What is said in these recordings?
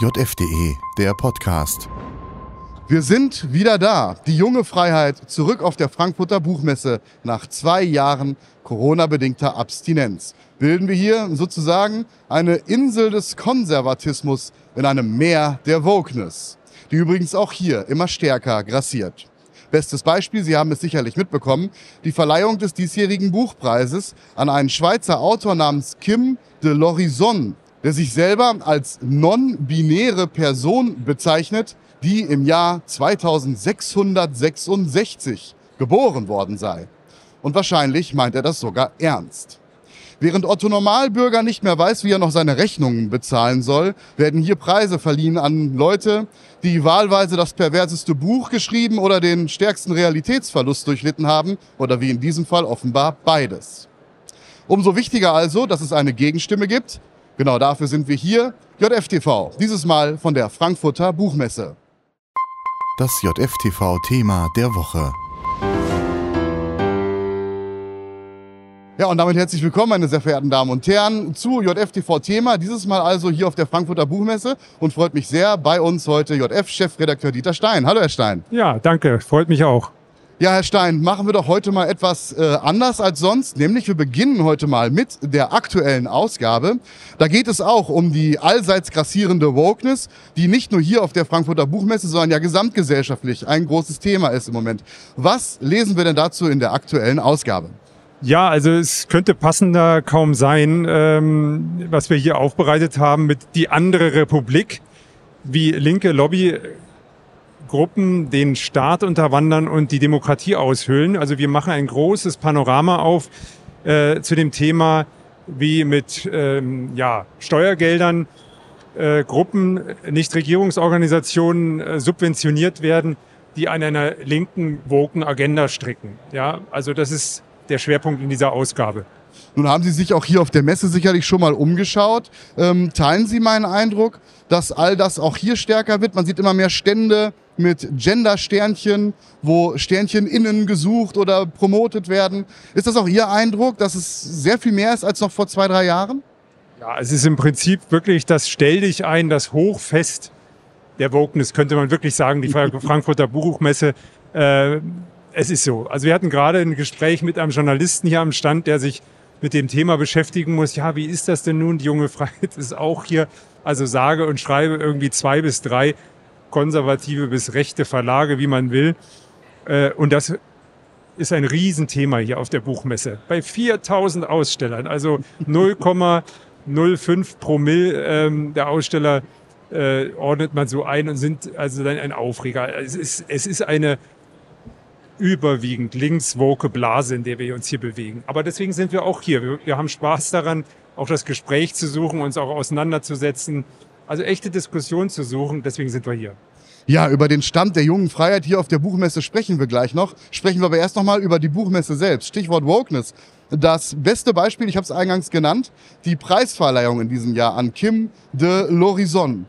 JFDE, der Podcast. Wir sind wieder da. Die junge Freiheit zurück auf der Frankfurter Buchmesse nach zwei Jahren Corona-bedingter Abstinenz. Bilden wir hier sozusagen eine Insel des Konservatismus in einem Meer der Wokeness, die übrigens auch hier immer stärker grassiert. Bestes Beispiel, Sie haben es sicherlich mitbekommen, die Verleihung des diesjährigen Buchpreises an einen Schweizer Autor namens Kim de l'Horizon der sich selber als non-binäre Person bezeichnet, die im Jahr 2666 geboren worden sei. Und wahrscheinlich meint er das sogar ernst. Während Otto Normalbürger nicht mehr weiß, wie er noch seine Rechnungen bezahlen soll, werden hier Preise verliehen an Leute, die wahlweise das perverseste Buch geschrieben oder den stärksten Realitätsverlust durchlitten haben, oder wie in diesem Fall offenbar beides. Umso wichtiger also, dass es eine Gegenstimme gibt, Genau dafür sind wir hier, JFTV, dieses Mal von der Frankfurter Buchmesse. Das JFTV-Thema der Woche. Ja, und damit herzlich willkommen, meine sehr verehrten Damen und Herren, zu JFTV-Thema. Dieses Mal also hier auf der Frankfurter Buchmesse und freut mich sehr, bei uns heute JF-Chefredakteur Dieter Stein. Hallo, Herr Stein. Ja, danke, freut mich auch. Ja, Herr Stein, machen wir doch heute mal etwas äh, anders als sonst, nämlich wir beginnen heute mal mit der aktuellen Ausgabe. Da geht es auch um die allseits grassierende Wokeness, die nicht nur hier auf der Frankfurter Buchmesse, sondern ja gesamtgesellschaftlich ein großes Thema ist im Moment. Was lesen wir denn dazu in der aktuellen Ausgabe? Ja, also es könnte passender kaum sein, ähm, was wir hier aufbereitet haben mit die andere Republik, wie linke Lobby Gruppen den Staat unterwandern und die Demokratie aushöhlen. Also wir machen ein großes Panorama auf äh, zu dem Thema, wie mit ähm, ja, Steuergeldern äh, Gruppen, Nichtregierungsorganisationen äh, subventioniert werden, die an einer linken, woken Agenda stricken. Ja, also das ist der Schwerpunkt in dieser Ausgabe. Nun haben Sie sich auch hier auf der Messe sicherlich schon mal umgeschaut. Ähm, teilen Sie meinen Eindruck, dass all das auch hier stärker wird? Man sieht immer mehr Stände mit Gender-Sternchen, wo Sternchen innen gesucht oder promotet werden. Ist das auch Ihr Eindruck, dass es sehr viel mehr ist als noch vor zwei, drei Jahren? Ja, es ist im Prinzip wirklich das Stell dich ein, das Hochfest der Wokeness, könnte man wirklich sagen, die Frankfurter Buchmesse. Äh, es ist so. Also wir hatten gerade ein Gespräch mit einem Journalisten hier am Stand, der sich mit dem Thema beschäftigen muss. Ja, wie ist das denn nun? Die junge Freiheit ist auch hier. Also sage und schreibe irgendwie zwei bis drei konservative bis rechte Verlage, wie man will. Äh, und das ist ein Riesenthema hier auf der Buchmesse. Bei 4000 Ausstellern, also 0,05 Promille ähm, der Aussteller äh, ordnet man so ein und sind also dann ein Aufreger. Es ist, es ist eine überwiegend linkswoke Blase, in der wir uns hier bewegen. Aber deswegen sind wir auch hier. Wir, wir haben Spaß daran, auch das Gespräch zu suchen, uns auch auseinanderzusetzen, also echte Diskussion zu suchen. Deswegen sind wir hier. Ja, über den Stand der jungen Freiheit hier auf der Buchmesse sprechen wir gleich noch. Sprechen wir aber erst noch mal über die Buchmesse selbst. Stichwort Wokeness. Das beste Beispiel, ich habe es eingangs genannt, die Preisverleihung in diesem Jahr an Kim de l'Horizon.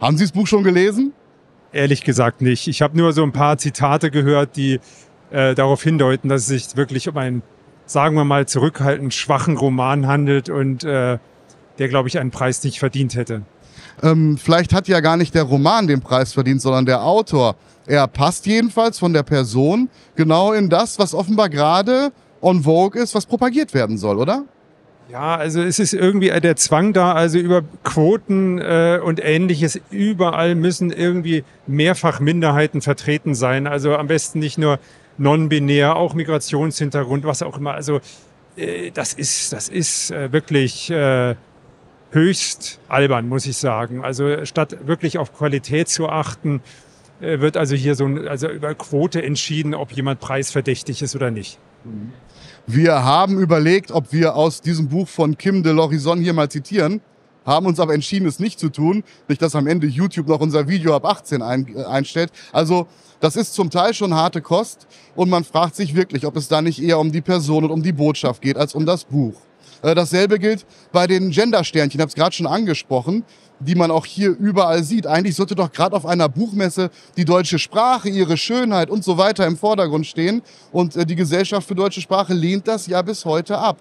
Haben Sie das Buch schon gelesen? Ehrlich gesagt nicht. Ich habe nur so ein paar Zitate gehört, die äh, darauf hindeuten, dass es sich wirklich um einen, sagen wir mal, zurückhaltend schwachen Roman handelt und äh, der, glaube ich, einen Preis nicht verdient hätte. Ähm, vielleicht hat ja gar nicht der Roman den Preis verdient, sondern der Autor. Er passt jedenfalls von der Person genau in das, was offenbar gerade on vogue ist, was propagiert werden soll, oder? Ja, also es ist irgendwie der Zwang da, also über Quoten äh, und ähnliches, überall müssen irgendwie mehrfach Minderheiten vertreten sein. Also am besten nicht nur non-binär, auch Migrationshintergrund, was auch immer. Also äh, das ist, das ist äh, wirklich äh, höchst albern, muss ich sagen. Also statt wirklich auf Qualität zu achten, äh, wird also hier so ein, also über Quote entschieden, ob jemand preisverdächtig ist oder nicht. Wir haben überlegt, ob wir aus diesem Buch von Kim de l'Horizon hier mal zitieren, haben uns aber entschieden, es nicht zu tun. Nicht, dass am Ende YouTube noch unser Video ab 18 ein, äh, einstellt. Also das ist zum Teil schon harte Kost und man fragt sich wirklich, ob es da nicht eher um die Person und um die Botschaft geht, als um das Buch. Äh, dasselbe gilt bei den Gender-Sternchen, ich habe es gerade schon angesprochen die man auch hier überall sieht. Eigentlich sollte doch gerade auf einer Buchmesse die deutsche Sprache, ihre Schönheit und so weiter im Vordergrund stehen. Und äh, die Gesellschaft für deutsche Sprache lehnt das ja bis heute ab.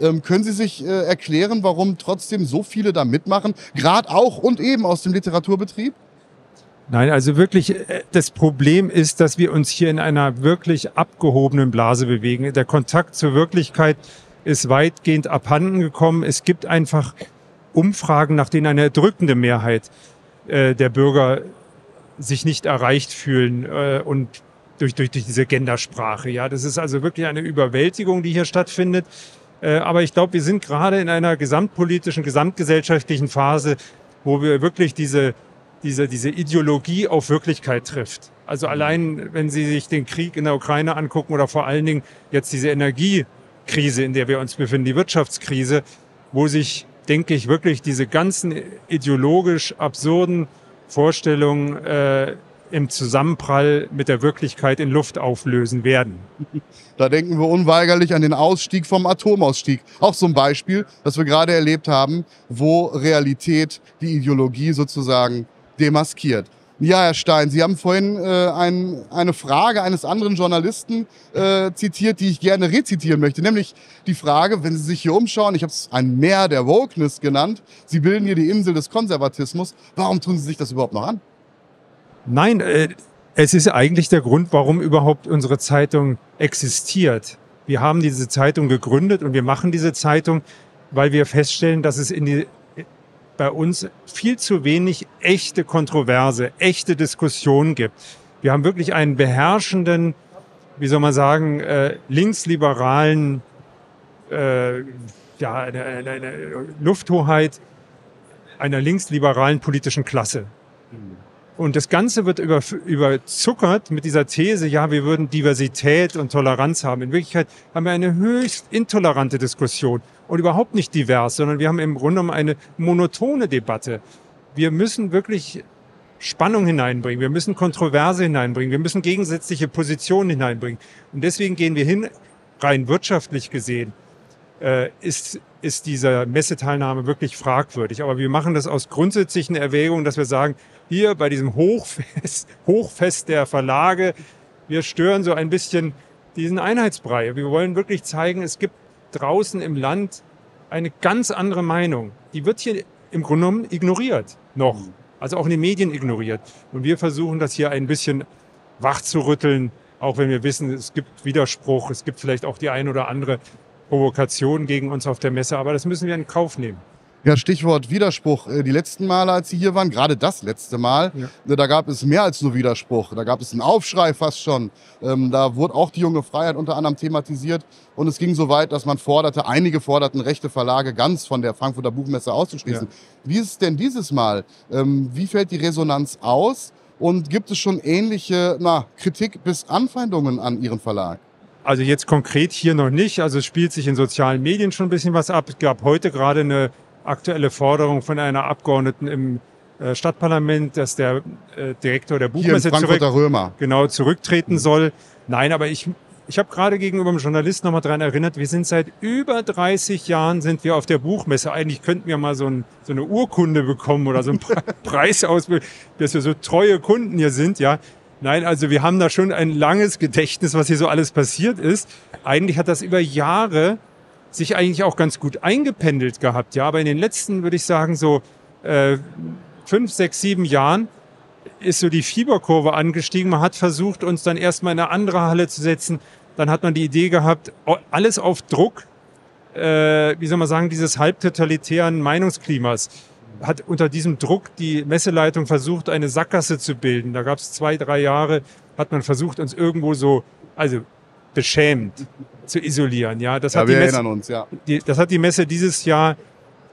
Ähm, können Sie sich äh, erklären, warum trotzdem so viele da mitmachen, gerade auch und eben aus dem Literaturbetrieb? Nein, also wirklich, das Problem ist, dass wir uns hier in einer wirklich abgehobenen Blase bewegen. Der Kontakt zur Wirklichkeit ist weitgehend abhanden gekommen. Es gibt einfach Umfragen, nach denen eine erdrückende Mehrheit äh, der Bürger sich nicht erreicht fühlen äh, und durch, durch, durch diese Gendersprache. Ja, das ist also wirklich eine Überwältigung, die hier stattfindet. Äh, aber ich glaube, wir sind gerade in einer gesamtpolitischen, gesamtgesellschaftlichen Phase, wo wir wirklich diese, diese, diese Ideologie auf Wirklichkeit trifft. Also allein, wenn Sie sich den Krieg in der Ukraine angucken oder vor allen Dingen jetzt diese Energiekrise, in der wir uns befinden, die Wirtschaftskrise, wo sich, denke ich, wirklich diese ganzen ideologisch absurden Vorstellungen äh, im Zusammenprall mit der Wirklichkeit in Luft auflösen werden. Da denken wir unweigerlich an den Ausstieg vom Atomausstieg. Auch so ein Beispiel, das wir gerade erlebt haben, wo Realität die Ideologie sozusagen demaskiert. Ja, Herr Stein, Sie haben vorhin äh, ein, eine Frage eines anderen Journalisten äh, zitiert, die ich gerne rezitieren möchte. Nämlich die Frage, wenn Sie sich hier umschauen, ich habe es ein Meer der Wokeness genannt, Sie bilden hier die Insel des Konservatismus. Warum tun Sie sich das überhaupt noch an? Nein, äh, es ist eigentlich der Grund, warum überhaupt unsere Zeitung existiert. Wir haben diese Zeitung gegründet und wir machen diese Zeitung, weil wir feststellen, dass es in die, bei uns viel zu wenig echte Kontroverse, echte Diskussion gibt. Wir haben wirklich einen beherrschenden, wie soll man sagen, äh, linksliberalen, äh, ja, eine, eine, eine Lufthoheit einer linksliberalen politischen Klasse. Und das Ganze wird über, überzuckert mit dieser These, ja, wir würden Diversität und Toleranz haben. In Wirklichkeit haben wir eine höchst intolerante Diskussion und überhaupt nicht divers, sondern wir haben im Grunde genommen eine monotone Debatte. Wir müssen wirklich Spannung hineinbringen, wir müssen Kontroverse hineinbringen, wir müssen gegensätzliche Positionen hineinbringen. Und deswegen gehen wir hin, rein wirtschaftlich gesehen, äh, ist, ist diese Messeteilnahme wirklich fragwürdig. Aber wir machen das aus grundsätzlichen Erwägungen, dass wir sagen, hier bei diesem Hochfest, Hochfest der Verlage, wir stören so ein bisschen diesen Einheitsbrei. Wir wollen wirklich zeigen, es gibt draußen im Land eine ganz andere Meinung. Die wird hier im Grunde genommen ignoriert noch. Also auch in den Medien ignoriert. Und wir versuchen das hier ein bisschen wach zu rütteln, auch wenn wir wissen, es gibt Widerspruch, es gibt vielleicht auch die ein oder andere Provokation gegen uns auf der Messe, aber das müssen wir in Kauf nehmen. Ja, Stichwort Widerspruch. Äh, die letzten Male, als Sie hier waren, gerade das letzte Mal, ja. Äh, da gab es mehr als nur Widerspruch. Da gab es einen Aufschrei fast schon. Ähm, da wurde auch die junge Freiheit unter anderem thematisiert. Und es ging so weit, dass man forderte, einige forderten, rechte Verlage ganz von der Frankfurter Buchmesse auszuschließen. Ja. Wie ist es denn dieses Mal? Ähm, wie fällt die Resonanz aus? Und gibt es schon ähnliche na, Kritik bis Anfeindungen an Ihren Verlag? Also jetzt konkret hier noch nicht. Also es spielt sich in sozialen Medien schon ein bisschen was ab. Es gab heute gerade eine aktuelle Forderung von einer Abgeordneten im äh, Stadtparlament, dass der äh, Direktor der Buchmesse zurück, Römer. genau zurücktreten mhm. soll. Nein, aber ich ich habe gerade gegenüber einem Journalisten nochmal daran erinnert, wir sind seit über 30 Jahren sind wir auf der Buchmesse. Eigentlich könnten wir mal so, ein, so eine Urkunde bekommen oder so einen Preis aus, dass wir so treue Kunden hier sind, ja. Nein, also wir haben da schon ein langes Gedächtnis, was hier so alles passiert ist. Eigentlich hat das über Jahre sich eigentlich auch ganz gut eingependelt gehabt. Ja, aber in den letzten, würde ich sagen, so äh, fünf, sechs, sieben Jahren ist so die Fieberkurve angestiegen. Man hat versucht, uns dann erstmal in eine andere Halle zu setzen. Dann hat man die Idee gehabt, alles auf Druck, äh, wie soll man sagen, dieses halbtotalitären Meinungsklimas hat unter diesem Druck die Messeleitung versucht, eine Sackgasse zu bilden. Da gab es zwei, drei Jahre, hat man versucht, uns irgendwo so, also beschämt zu isolieren. Ja, das ja, hat wir die Messe, uns, ja. Die, das hat die Messe dieses Jahr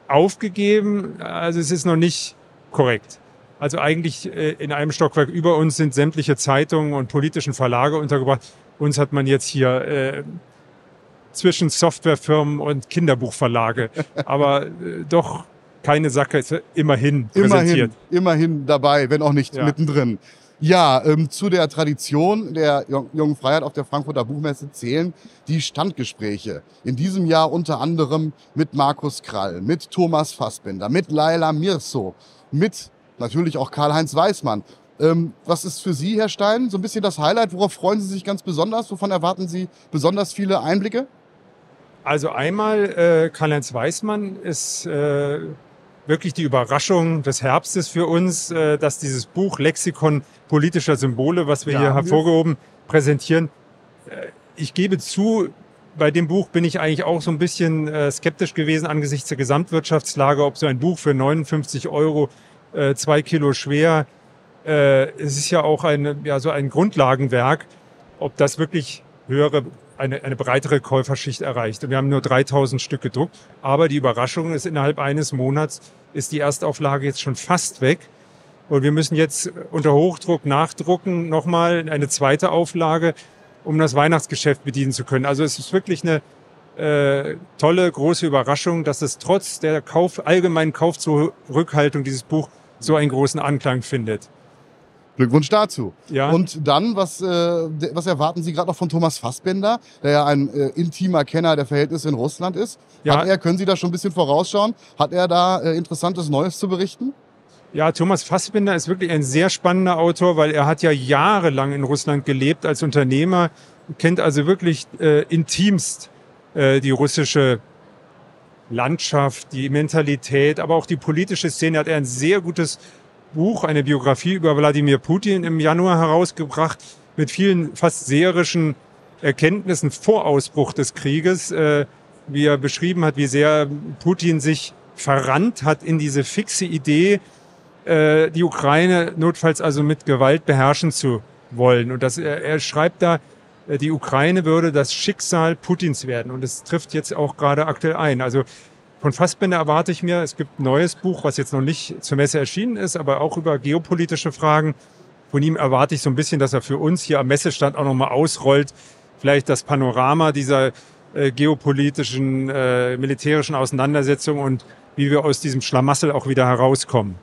aufgegeben. Also es ist noch nicht korrekt. Also eigentlich äh, in einem Stockwerk über uns sind sämtliche Zeitungen und politischen Verlage untergebracht. Uns hat man jetzt hier äh, zwischen Softwarefirmen und Kinderbuchverlage, aber äh, doch keine Sache immerhin präsentiert. Immerhin, immerhin dabei, wenn auch nicht ja. mittendrin. Ja, ähm, zu der Tradition der Jungen Freiheit auf der Frankfurter Buchmesse zählen die Standgespräche. In diesem Jahr unter anderem mit Markus Krall, mit Thomas Fassbinder, mit Laila Mirso, mit natürlich auch Karl-Heinz Weißmann. Ähm, was ist für Sie, Herr Stein, so ein bisschen das Highlight? Worauf freuen Sie sich ganz besonders? Wovon erwarten Sie besonders viele Einblicke? Also einmal äh, Karl-Heinz Weismann ist äh, wirklich die Überraschung des Herbstes für uns, äh, dass dieses Buch Lexikon politischer Symbole, was wir Ja, hier wir- hervorgehoben präsentieren. Äh, ich gebe zu, bei dem Buch bin ich eigentlich auch so ein bisschen äh, skeptisch gewesen angesichts der Gesamtwirtschaftslage, ob so ein Buch für 59 Euro, zwei Kilo schwer, es ist ja auch ein, ja, so ein Grundlagenwerk, ob das wirklich höhere, eine, eine breitere Käuferschicht erreicht. Und wir haben nur 3000 Stück gedruckt. Aber die Überraschung ist, innerhalb eines Monats ist die Erstauflage jetzt schon fast weg. Und wir müssen jetzt unter Hochdruck nachdrucken, nochmal eine zweite Auflage, um das Weihnachtsgeschäft bedienen zu können. Also es ist wirklich eine äh, tolle, große Überraschung, dass es trotz der Kauf, allgemeinen Kaufzurückhaltung dieses Buch so einen großen Anklang findet. Glückwunsch dazu. Ja. Und dann, was, äh, was erwarten Sie gerade noch von Thomas Fassbender, der ja ein äh, intimer Kenner der Verhältnisse in Russland ist? Ja. Hat er, können Sie da schon ein bisschen vorausschauen? Hat er da äh, Interessantes Neues zu berichten? Ja, Thomas Fassbinder ist wirklich ein sehr spannender Autor, weil er hat ja jahrelang in Russland gelebt als Unternehmer, kennt also wirklich äh, intimst äh, die russische Landschaft, die Mentalität, aber auch die politische Szene. Hat er ein sehr gutes Buch, eine Biografie über Wladimir Putin im Januar herausgebracht mit vielen fast serischen Erkenntnissen vor Ausbruch des Krieges, äh, wie er beschrieben hat, wie sehr Putin sich verrannt hat in diese fixe Idee, äh, die Ukraine notfalls also mit Gewalt beherrschen zu wollen. Und das, er, er schreibt da, äh, die Ukraine würde das Schicksal Putins werden. Und es trifft jetzt auch gerade aktuell ein. Also von Fassbender erwarte ich mir, es gibt ein neues Buch, was jetzt noch nicht zur Messe erschienen ist, aber auch über geopolitische Fragen. Von ihm erwarte ich so ein bisschen, dass er für uns hier am Messestand auch nochmal ausrollt, vielleicht das Panorama dieser äh, geopolitischen, äh, militärischen Auseinandersetzungen und wie wir aus diesem Schlamassel auch wieder herauskommen.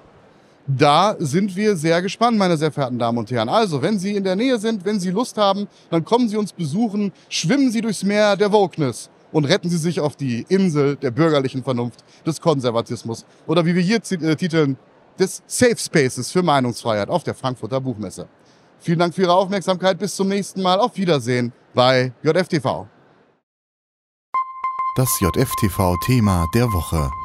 Da sind wir sehr gespannt, meine sehr verehrten Damen und Herren. Also, wenn Sie in der Nähe sind, wenn Sie Lust haben, dann kommen Sie uns besuchen, schwimmen Sie durchs Meer der Wokeness und retten Sie sich auf die Insel der bürgerlichen Vernunft, des Konservatismus oder wie wir hier äh, titeln, des Safe Spaces für Meinungsfreiheit auf der Frankfurter Buchmesse. Vielen Dank für Ihre Aufmerksamkeit. Bis zum nächsten Mal. Auf Wiedersehen bei JFTV. Das JFTV-Thema der Woche.